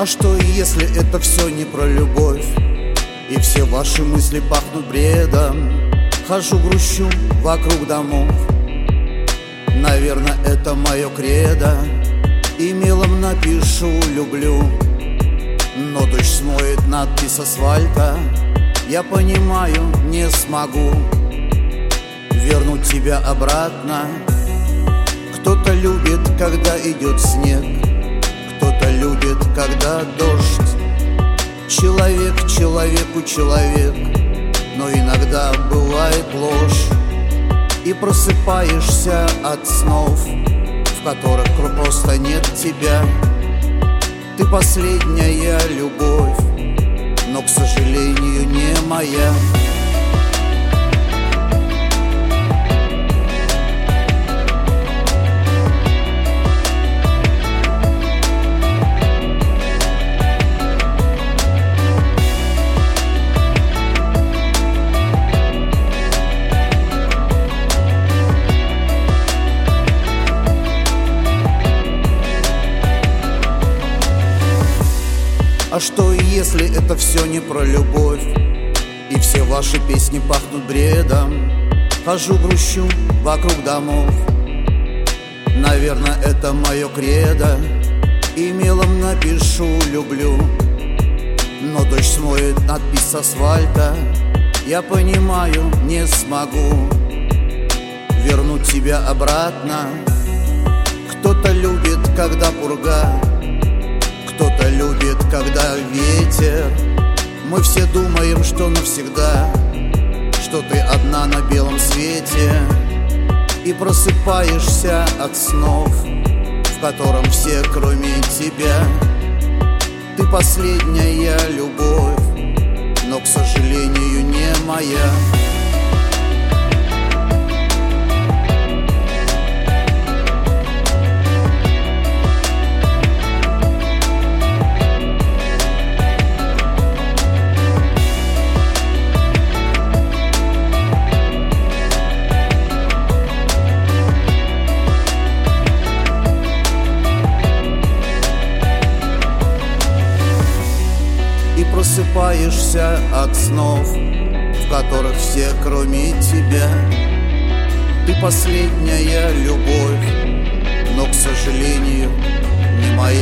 А что если это все не про любовь? И все ваши мысли пахнут бредом. Хожу, грущу вокруг домов. Наверное, это мое кредо. И мелом напишу «люблю» Но дождь смоет надпись асфальта. Я понимаю, не смогу Вернуть тебя обратно. Кто-то любит, когда идет снег когда дождь. Человек человеку человек Но иногда бывает ложь. И просыпаешься от снов В которых просто нет тебя. Ты последняя любовь Но, к сожалению, не моя А что если это все не про любовь? И все ваши песни пахнут бредом. Хожу, грущу вокруг домов. Наверное, это мое кредо. И мелом напишу «люблю» Но дождь смоет надпись с асфальта. Я понимаю, не смогу Вернуть тебя обратно. Кто-то любит, когда пурга когда ветер. Мы все думаем, что навсегда Что ты одна на белом свете. И просыпаешься от снов В котором все, кроме тебя. Ты последняя любовь Но, к сожалению, не моя просыпаешься от снов, в которых все кроме тебя. Ты последняя любовь, но, к сожалению, не моя.